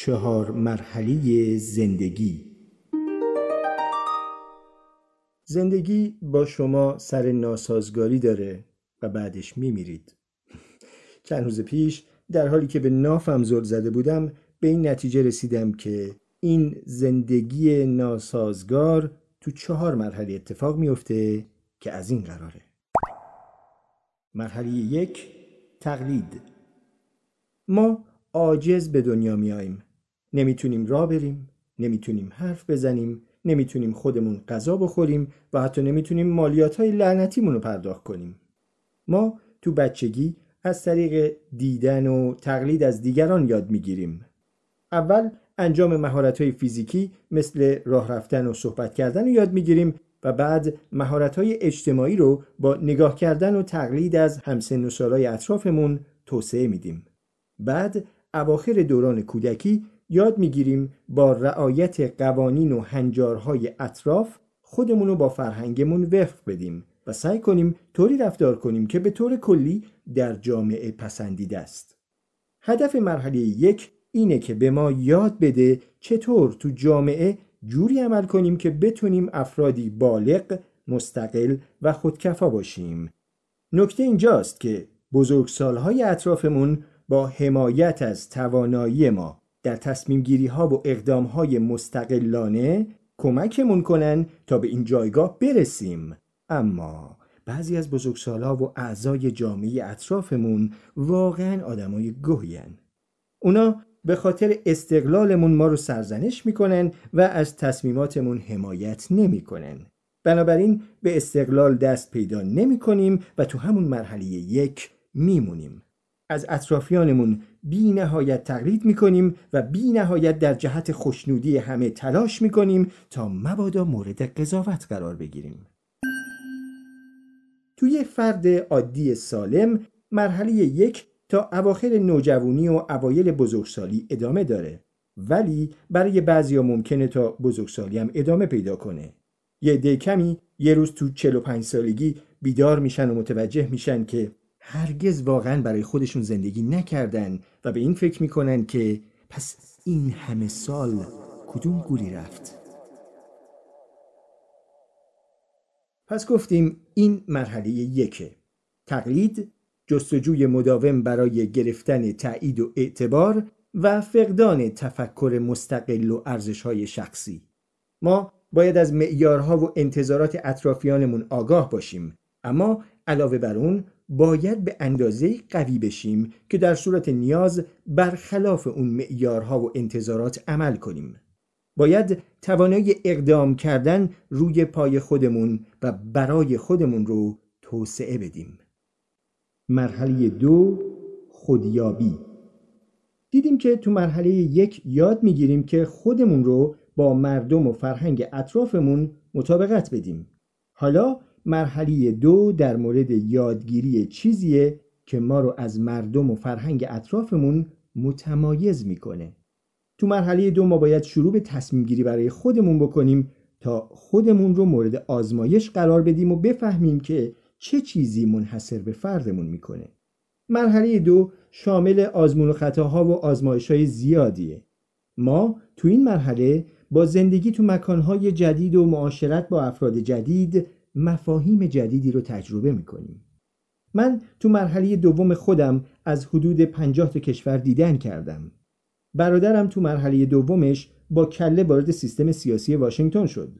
چهار مرحله زندگی. زندگی با شما سر ناسازگاری داره و بعدش میمیرید. چند روز پیش در حالی که به نافم زل زده بودم به این نتیجه رسیدم که این زندگی ناسازگار تو چهار مرحله اتفاق میفته که از این قراره. مرحله یک تقلید. ما عاجز به دنیا میاییم. نمی‌تونیم راه بریم نمی‌تونیم حرف بزنیم نمی‌تونیم خودمون غذا بخوریم و حتی نمی‌تونیم مالیات های لعنتیمون رو پرداخت کنیم. ما تو بچگی از طریق دیدن و تقلید از دیگران یاد می‌گیریم. اول انجام مهارت های فیزیکی مثل راه رفتن و صحبت کردن رو یاد می‌گیریم و بعد مهارت های اجتماعی رو با نگاه کردن و تقلید از همسن و سالای اطرافمون توسعه میدیم. بعد اواخر دوران کودکی یاد می‌گیریم با رعایت قوانین و هنجارهای اطراف خودمون رو با فرهنگمون وفق بدیم و سعی کنیم طوری رفتار کنیم که به طور کلی در جامعه پسندیده است. هدف مرحله یک اینه که به ما یاد بده چطور تو جامعه جوری عمل کنیم که بتونیم افرادی بالغ، مستقل و خودکفا باشیم. نکته اینجاست که بزرگسالهای اطرافمون با حمایت از توانایی ما در تصمیم گیری ها و اقدام های مستقلانه کمکمون کنن تا به این جایگاه برسیم. اما بعضی از بزرگسالها و اعضای جامعه اطرافمون واقعا آدمای گوهین اونا به خاطر استقلالمون ما رو سرزنش می‌کنن و از تصمیماتمون حمایت نمی‌کنن. بنابراین به استقلال دست پیدا نمی کنیم و تو همون مرحله یک میمونیم. از اطرافیانمون بی نهایت تقلید می‌کنیم و بی نهایت در جهت خوشنودی همه تلاش می‌کنیم تا مبادا مورد قضاوت قرار بگیریم. توی فرد عادی سالم مرحله یک تا اواخر نوجوانی و اوایل بزرگسالی ادامه داره ولی برای بعضیا ممکنه تا بزرگسالی هم ادامه پیدا کنه. یه عده کمی یه روز تو 45 سالگی بیدار میشن و متوجه میشن که هرگز واقعا برای خودشون زندگی نکردن و به این فکر می‌کنن که پس این همه سال کدوم گوری رفت؟ پس گفتیم این مرحله یکه. تقلید جستجوی مداوم برای گرفتن تایید و اعتبار و فقدان تفکر مستقل و ارزشهای شخصی. ما باید از معیارها و انتظارات اطرافیانمون آگاه باشیم. اما علاوه بر اون باید به اندازه قوی بشیم که در صورت نیاز برخلاف اون معیارها و انتظارات عمل کنیم. باید توانایی اقدام کردن روی پای خودمون و برای خودمون رو توسعه بدیم. مرحله دو خودیابی دیدیم که تو مرحله یک یاد می‌گیریم که خودمون رو با مردم و فرهنگ اطرافمون مطابقت بدیم. حالا مرحله دو در مورد یادگیری چیزیه که ما رو از مردم و فرهنگ اطرافمون متمایز می‌کنه. تو مرحله دو ما باید شروع به تصمیم گیری برای خودمون بکنیم تا خودمون رو مورد آزمایش قرار بدیم و بفهمیم که چه چیزی منحصر به فردمون می‌کنه. مرحله دو شامل آزمون و خطاها و آزمایش های زیادیه. ما تو این مرحله با زندگی تو مکانهای جدید و معاشرت با افراد جدید مفاهیم جدیدی رو تجربه می‌کنیم من تو مرحله دوم خودم از حدود پنجاه تا کشور دیدن کردم. برادرم تو مرحله دومش با کله وارد سیستم سیاسی واشنگتن شد.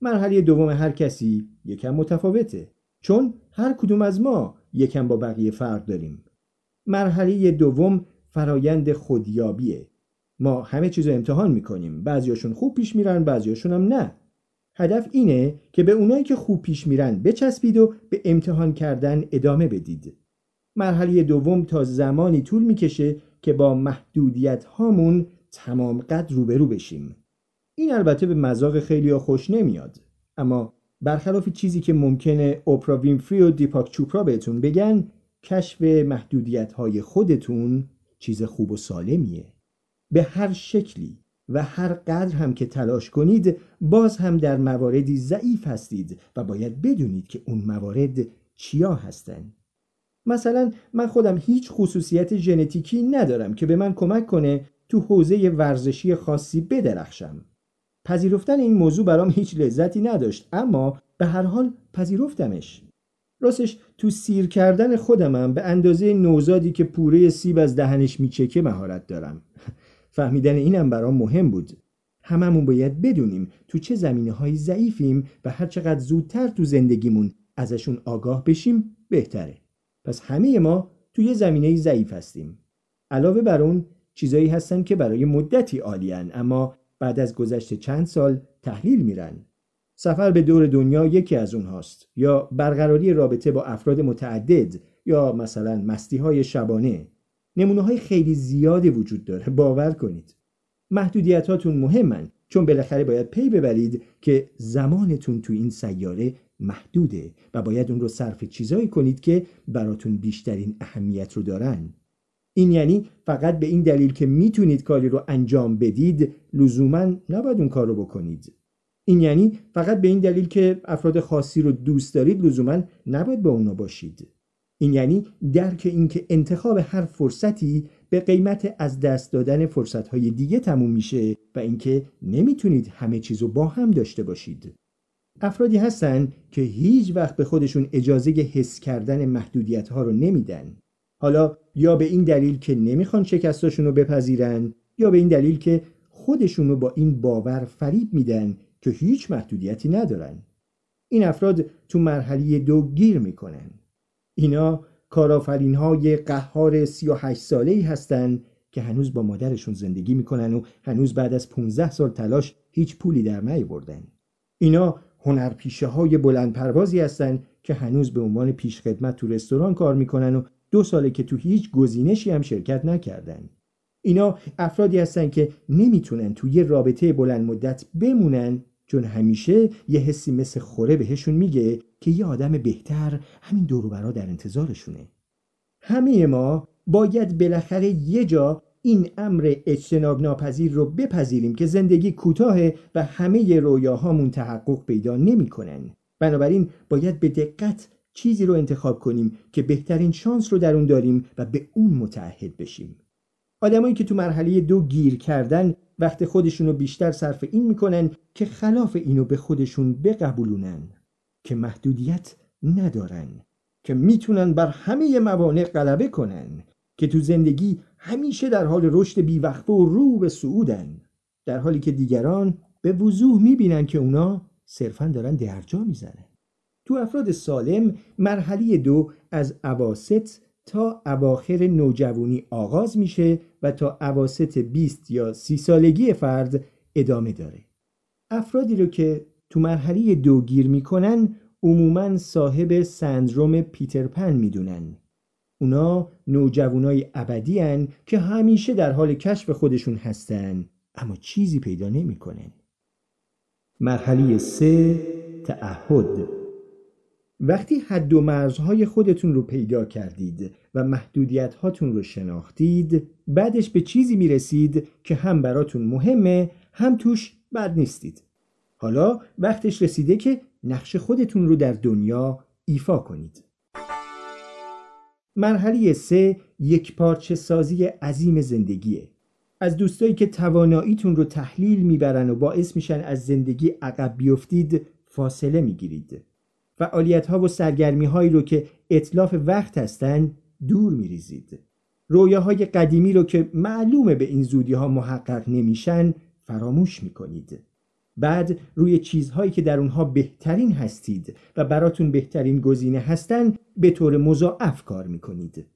مرحله دوم هر کسی یکم متفاوته چون هر کدوم از ما یکم با بقیه فرق داریم. مرحله دوم فرایند خودیابیه. ما همه چیز امتحان می‌کنیم. بعضیاشون خوب پیش میرن بعضیاشون هم نه. هدف اینه که به اونایی که خوب پیش میرن بچسبید و به امتحان کردن ادامه بدید. مرحله دوم تا زمانی طول می‌کشه که با محدودیت هامون تمام قد روبرو بشیم. این البته به مذاق خیلی خوش نمیاد. اما برخلاف چیزی که ممکنه اوپرا وینفری و دیپاک چوپرا بهتون بگن کشف محدودیت های خودتون چیز خوب و سالمیه. به هر شکلی و هر قدر هم که تلاش کنید باز هم در مواردی ضعیف هستید و باید بدونید که اون موارد چیا هستند. مثلا من خودم هیچ خصوصیت ژنتیکی ندارم که به من کمک کنه تو حوزه ورزشی خاصی بدرخشم. پذیرفتن این موضوع برام هیچ لذتی نداشت اما به هر حال پذیرفتمش. راستش تو سیر کردن خودمم به اندازه نوزادی که پوره سیب از دهنش میچکه مهارت دارم. فهمیدن اینم برام مهم بود. هممون باید بدونیم تو چه زمینه های ضعیفیم و هر چقدر زودتر تو زندگیمون ازشون آگاه بشیم بهتره. پس همه ما توی یه زمینه ضعیف هستیم. علاوه بر اون چیزایی هستن که برای مدتی عالیان اما بعد از گذشت چند سال تحلیل میرن. سفر به دور دنیا یکی از اونهاست. یا برقراری رابطه با افراد متعدد یا مثلا مستی های شبانه. نمونه های خیلی زیادی وجود داره. باور کنید. محدودیت هاتون مهمن. چون بالاخره باید پی ببرید که زمانتون تو این سیاره محدوده و باید اون رو صرف چیزایی کنید که براتون بیشترین اهمیت رو دارن. این یعنی فقط به این دلیل که می‌تونید کاری رو انجام بدید لزوما نباید اون کار رو بکنید. این یعنی فقط به این دلیل که افراد خاصی رو دوست دارید لزوما نباید با اونا باشید. این یعنی درک اینکه انتخاب هر فرصتی به قیمت از دست دادن فرصتهای دیگه تموم میشه و اینکه نمی‌تونید همه چیزو با هم داشته باشید. افرادی هستن که هیچ وقت به خودشون اجازه حس کردن محدودیت ها رو نمیدن. حالا یا به این دلیل که نمی‌خوان شکستاشون رو بپذیرن یا به این دلیل که خودشون رو با این باور فریب میدن که هیچ محدودیتی ندارن. این افراد تو مرحله دو گیر می‌کنن. اینا کارافرین های قهار 38 ساله ای هستن که هنوز با مادرشون زندگی می‌کنن و هنوز بعد از 15 سال تلاش هیچ پولی در بردن اینا هنرپیشه های بلند پروازی هستن که هنوز به عنوان پیشخدمت تو رستوران کار می‌کنن و دو ساله که تو هیچ گزینشی هم شرکت نکردن. اینا افرادی هستن که نمی‌تونن تو یه رابطه بلند مدت بمونن چون همیشه یه حسی مثل خوره بهشون میگه که یه آدم بهتر همین دوروبرا در انتظارشونه همه ما باید بالاخره یه جا این امر اجتناب ناپذیر رو بپذیریم که زندگی کوتاهه و همه رویاهامون تحقق پیدا نمی‌کنن. بنابراین باید به دقت چیزی رو انتخاب کنیم که بهترین شانس رو در اون داریم و به اون متعهد بشیم. آدمایی که تو مرحله دو گیر کردن وقت خودشون رو بیشتر صرف این می‌کنن که خلاف اینو به خودشون بقبولونن که محدودیت ندارن که می‌تونن بر همه موانع غلبه کنن که تو زندگی همیشه در حال رشد بیوقفه و رو به صعودن در حالی که دیگران به وضوح می‌بینن که اونا صرفا دارن درجا می‌زنن. تو افراد سالم مرحله دو از عواست تا اواخر نوجوانی آغاز میشه و تا عواست 20 یا سی سالگی فرد ادامه داره. افرادی رو که تو مرحله دو گیر می‌کنن عموما صاحب سندروم پیتر پن می‌دونن. اونا نوجوانای ابدی هن که همیشه در حال کشف خودشون هستن اما چیزی پیدا نمی‌کنن. مرحله سه تعهد. وقتی حد و مرزهای خودتون رو پیدا کردید و محدودیت هاتون رو شناختید بعدش به چیزی می‌رسید که هم براتون مهمه هم توش بد نیستید. حالا وقتش رسیده که نقش خودتون رو در دنیا ایفا کنید. مرحله سه یک پارچه سازی عظیم زندگیه. از دوستایی که تواناییتون رو تحلیل می‌برن و باعث میشن از زندگی عقب بیفتید فاصله می‌گیرید. فعالیت ها و سرگرمی هایی رو که اطلاف وقت هستن دور میریزید. رویاهای قدیمی رو که معلومه به این زودی ها محقق نمیشن فراموش می‌کنید. بعد روی چیزهایی که در اونها بهترین هستید و براتون بهترین گزینه هستن به طور مضاعف کار می‌کنید.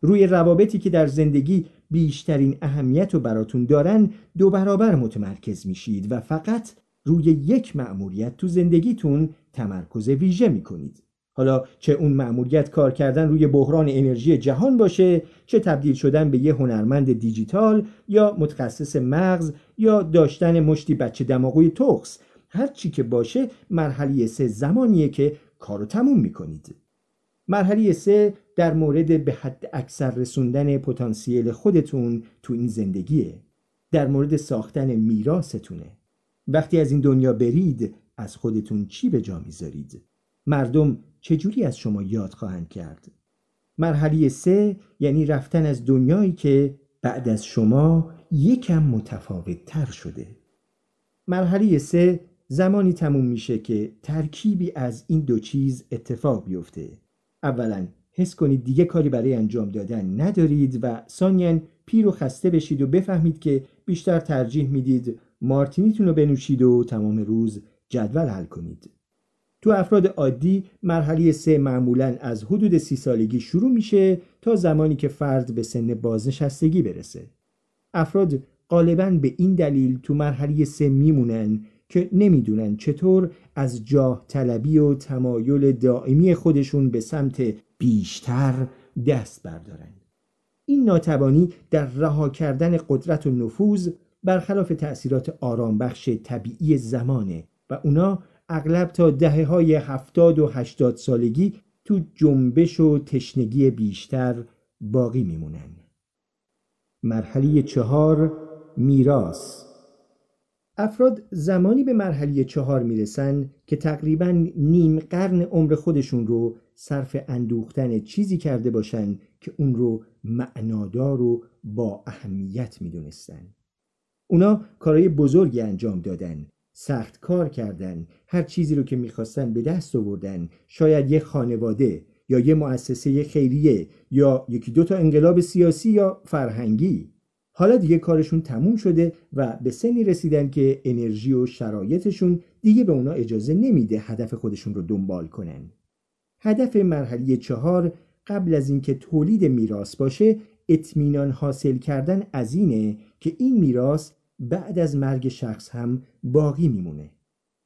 روی روابطی که در زندگی بیشترین اهمیت رو براتون دارن دو برابر متمرکز میشید و فقط روی یک مأموریت تو زندگیتون تمرکز ویژه می‌کنید. حالا چه اون مأموریت کار کردن روی بحران انرژی جهان باشه چه تبدیل شدن به یه هنرمند دیجیتال یا متخصص مغز یا داشتن مشتی بچه دماغوی تخس هر چی که باشه مرحله سه زمانیه که کارو تموم می‌کنید. مرحله سه در مورد به حد اکثر رسوندن پتانسیل خودتون تو این زندگیه. در مورد ساختن میراستونه وقتی از این دنیا برید از خودتون چی به جا می‌ذارید؟ مردم چجوری از شما یاد خواهند کرد؟ مرحله سه یعنی رفتن از دنیایی که بعد از شما یکم متفاوت تر شده. مرحله سه زمانی تموم میشه که ترکیبی از این دو چیز اتفاق بیفته. اولا حس کنید دیگه کاری برای انجام دادن ندارید و ثانیا پیر و خسته بشید و بفهمید که بیشتر ترجیح می‌دید مارتینیتون رو بنوشید و تمام روز جدول حل کنید. تو افراد عادی مرحله سه معمولا از حدود سی سالگی شروع میشه تا زمانی که فرد به سن بازنشستگی برسه. افراد غالبا به این دلیل تو مرحله سه میمونن که نمی‌دونن چطور از جاه طلبی و تمایل دائمی خودشون به سمت بیشتر دست بردارن. این ناتوانی در رها کردن قدرت و نفوذ برخلاف تأثیرات آرامبخش طبیعی زمانه و اونا اغلب تا دهه های هفتاد و هشتاد سالگی تو جنبش و تشنگی بیشتر باقی میمونن. مرحله چهار میراس افراد زمانی به مرحله چهار می‌رسن که تقریبا نیم قرن عمر خودشون رو صرف اندوختن چیزی کرده باشن که اون رو معنادار و با اهمیت می‌دونستن. اونا کارهای بزرگی انجام دادن. سخت کار کردن. هر چیزی رو که می‌خواستن به دست آوردن. شاید یه خانواده یا یه مؤسسه خیریه یا یکی دو تا انقلاب سیاسی یا فرهنگی. حالا دیگه کارشون تموم شده و به سنی رسیدن که انرژی و شرایطشون دیگه به اونا اجازه نمیده هدف خودشون رو دنبال کنن. هدف مرحله چهار قبل از اینکه تولید میراث باشه اطمینان حاصل کردن از اینه که این میراث بعد از مرگ شخص هم باقی میمونه.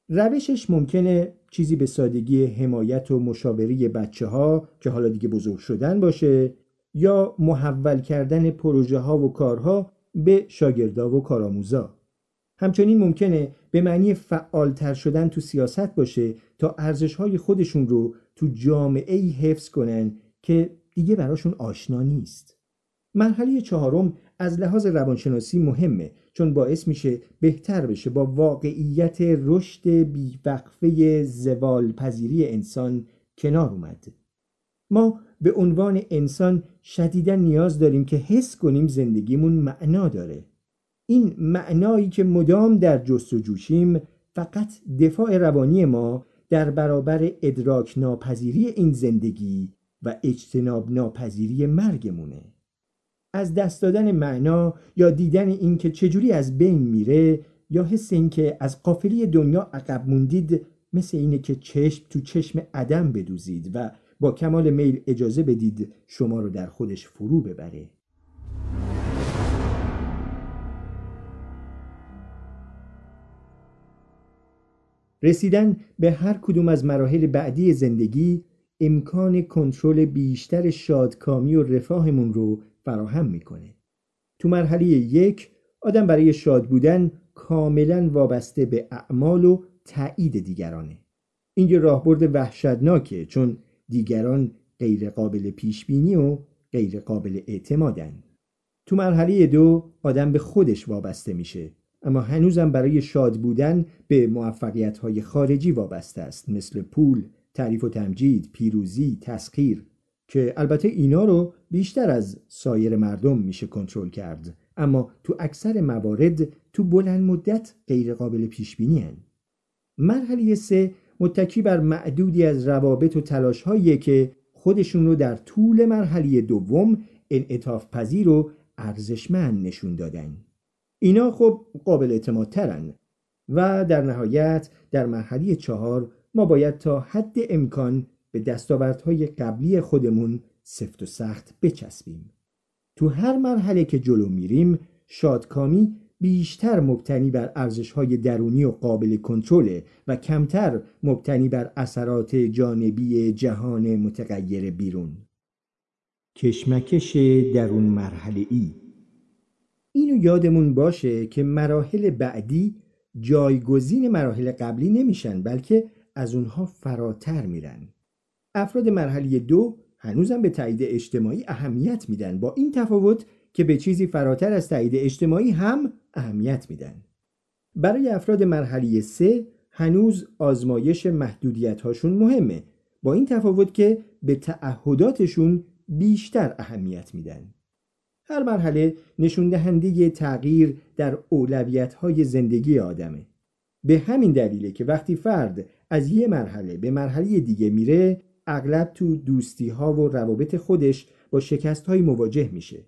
روشش ممکنه چیزی به سادگی حمایت و مشاوری بچه ها که حالا دیگه بزرگ شدن باشه یا محول کردن پروژه ها و کارها به شاگردا و کارآموزا. همچنین ممکنه به معنی فعالتر شدن تو سیاست باشه تا ارزش های خودشون رو تو جامعه ای حفظ کنن که دیگه براشون آشنا نیست. مرحله چهارم از لحاظ روانشناسی مهمه چون باعث میشه بهتر بشه با واقعیت رشد بیوقفه زوال پذیری انسان کنار اومد. ما به عنوان انسان شدیدا نیاز داریم که حس کنیم زندگیمون معنا داره. این معنایی که مدام در جستجوشیم فقط دفاع روانی ما در برابر ادراک ناپذیری این زندگی و اجتناب ناپذیری مرگمونه. از دست دادن معنا یا دیدن اینکه چجوری از بین میره یا حس اینکه از قافلی دنیا عقب موندید مثل اینه که چشم تو چشم عدم بدوزید و با کمال میل اجازه بدید شما رو در خودش فرو ببره. رسیدن به هر کدوم از مراحل بعدی زندگی امکان کنترل بیشتر شادکامی و رفاهمون رو فراهم می‌کنه. تو مرحله یک آدم برای شاد بودن کاملا وابسته به اعمال و تایید دیگرانه. این یه راهبرد وحشتناکه چون دیگران غیر قابل پیش بینی و غیر قابل اعتمادن. تو مرحله دو آدم به خودش وابسته میشه اما هنوزم برای شاد بودن به موفقیت های خارجی وابسته است مثل پول، تعریف و تمجید، پیروزی، تسخیر. که البته اینا رو بیشتر از سایر مردم میشه کنترل کرد اما تو اکثر موارد تو بلند مدت غیر قابل پیش بینی هن. مرحله سه متکی بر معدودی از روابط و تلاش که خودشون رو در طول مرحله دوم انعطاف پذیر و ارزشمند نشون دادن اینا خب قابل اعتماد ترن و در نهایت در مرحله چهار ما باید تا حد امکان به دستاوردهای قبلی خودمون سفت و سخت بچسبیم. تو هر مرحله که جلو میریم شادکامی بیشتر مبتنی بر ارزشهای درونی و قابل کنترل و کمتر مبتنی بر اثرات جانبی جهان متغیر بیرون. کشمکش درون مرحله ای اینو یادمون باشه که مراحل بعدی جایگزین مراحل قبلی نمیشن بلکه از اونها فراتر میرن. افراد مرحله دو هنوزم به تایید اجتماعی اهمیت میدن. با این تفاوت که به چیزی فراتر از تایید اجتماعی هم اهمیت میدن. برای افراد مرحله سه هنوز آزمایش محدودیت هاشون مهمه. با این تفاوت که به تعهداتشون بیشتر اهمیت میدن. هر مرحله نشون دهنده تغییر در اولویت های زندگی آدمه. به همین دلیله که وقتی فرد از یه مرحله به مرحله دیگه میره اغلب تو دوستی ها و روابط خودش با شکست های مواجه میشه.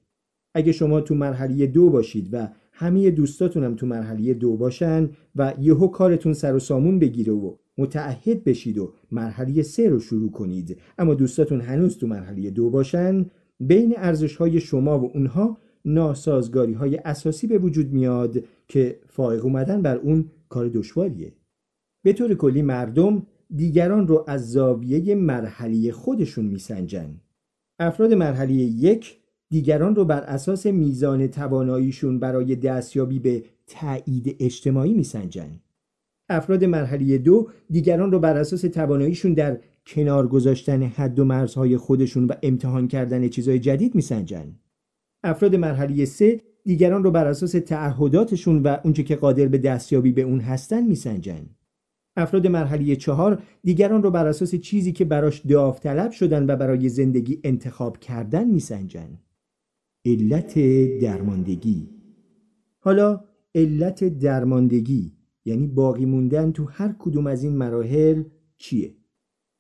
اگه شما تو مرحله دو باشید و همه دوستاتون هم تو مرحله دو باشن و یهو کارتون سر و سامون بگیره و متعهد بشید و مرحله سه رو شروع کنید اما دوستاتون هنوز تو مرحله دو باشن بین ارزش های شما و اونها ناسازگاری های اساسی به وجود میاد که فائق اومدن بر اون کار دشواریه. به طور کلی مردم دیگران رو از زاویه مرحله خودشون میسنجن. افراد مرحله یک دیگران رو بر اساس میزان تواناییشون برای دستیابی به تایید اجتماعی میسنجن. افراد مرحله دو دیگران رو بر اساس تواناییشون در کنار گذاشتن حد و مرزهای خودشون و امتحان کردن چیزهای جدید میسنجن. افراد مرحله سه دیگران رو بر اساس تعهداتشون و اونچه که قادر به دستیابی به اون هستن میسنجن. افراد مرحله چهار دیگران رو بر اساس چیزی که براش داوطلب شدن و برای زندگی انتخاب کردن میسنجن علت درماندگی حالا علت درماندگی یعنی باقی موندن تو هر کدوم از این مراحل چیه؟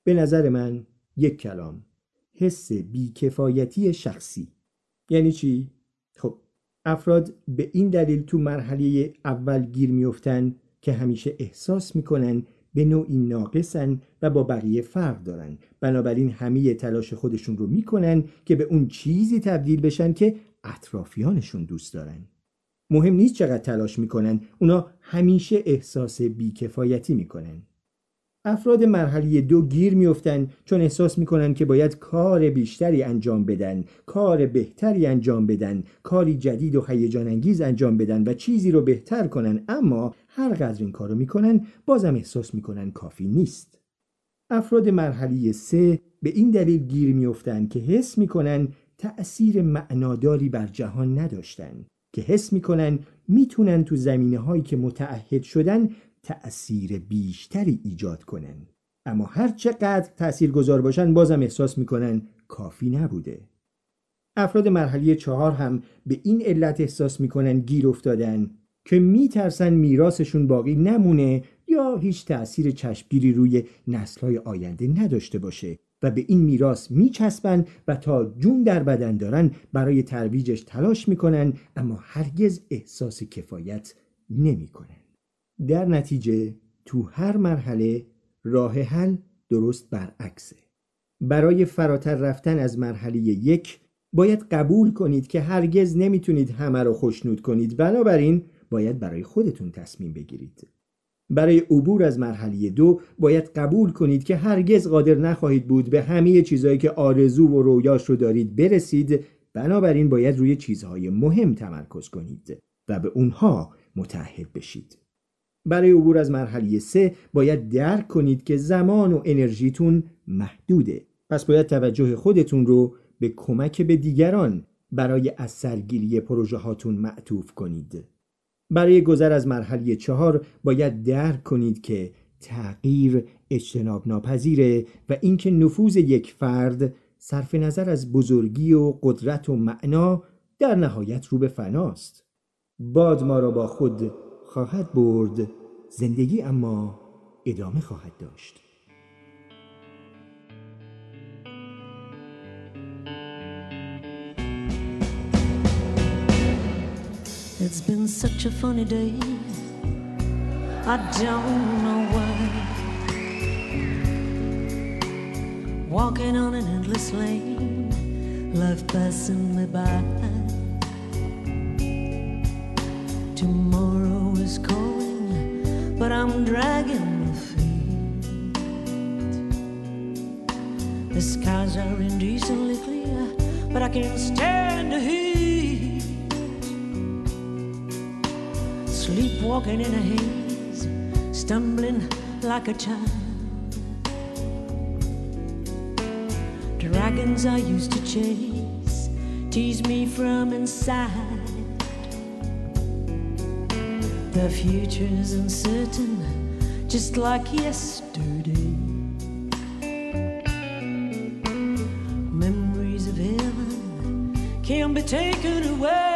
به نظر من یک کلام حس بیکفایتی شخصی یعنی چی؟ خب افراد به این دلیل تو مرحله اول گیر میفتن که همیشه احساس می‌کنن به نوعی ناقصن و با بقیه فرق دارن. بنابراین همه تلاش خودشون رو می‌کنن که به اون چیزی تبدیل بشن که اطرافیانشون دوست دارن. مهم نیست چقدر تلاش می‌کنن اونا همیشه احساس بیکفایتی می‌کنن. افراد مرحله دو گیر میفتن چون احساس می‌کنن که باید کار بیشتری انجام بدن کار بهتری انجام بدن کاری جدید و هیجان انگیز انجام بدن و چیزی رو بهتر کنن. اما هر قدر این کارو می‌کنن بازم احساس می‌کنن کافی نیست. افراد مرحله سه به این دلیل گیر میفتن که حس می‌کنن تأثیر معناداری بر جهان نداشتن که حس می‌کنن می‌تونن تو زمینه هایی که متعهد شدن تأثیر بیشتری ایجاد کنن. اما هر چقدر تأثیر گذار باشن بازم احساس می‌کنن کافی نبوده. افراد مرحله چهار هم به این علت احساس می‌کنن گیر افتادن که میترسن میراثشون باقی نمونه یا هیچ تأثیر چشمگیری روی نسلهای آینده نداشته باشه و به این میراث میچسبن و تا جون در بدن دارن برای ترویجش تلاش می‌کنن اما هرگز احساس کفایت نمی‌کنن. در نتیجه تو هر مرحله راه حل درست برعکسه. برای فراتر رفتن از مرحله یک باید قبول کنید که هرگز نمی‌تونید همه رو خوشنود کنید. بنابراین باید برای خودتون تصمیم بگیرید. برای عبور از مرحله دو باید قبول کنید که هرگز قادر نخواهید بود به همه چیزهایی که آرزو و رویاش رو دارید برسید. بنابراین باید روی چیزهای مهم تمرکز کنید و به اونها متحد بشید. برای عبور از مرحله سه باید درک کنید که زمان و انرژیتون محدوده. پس باید توجه خودتون رو به کمک به دیگران برای از سرگیری پروژه هاتون معطوف کنید. برای گذر از مرحله چهار باید درک کنید که تغییر اجتناب ناپذیره و اینکه نفوذ یک فرد صرف نظر از بزرگی و قدرت و معنا در نهایت رو به فناست. باد ما را با خود خواهد برد زندگی اما ادامه خواهد داشت It's been such a funny day. I don't know why. Walking on an endless lane, life passing me by. Tomorrow is calling, but I'm dragging my feet. The skies are indecently clear, but I can't stand the heat. sleepwalking in a haze, stumbling like a child. Dragons I used to chase tease me from inside. The future's uncertain, just like yesterday. Memories of heaven can't be taken away.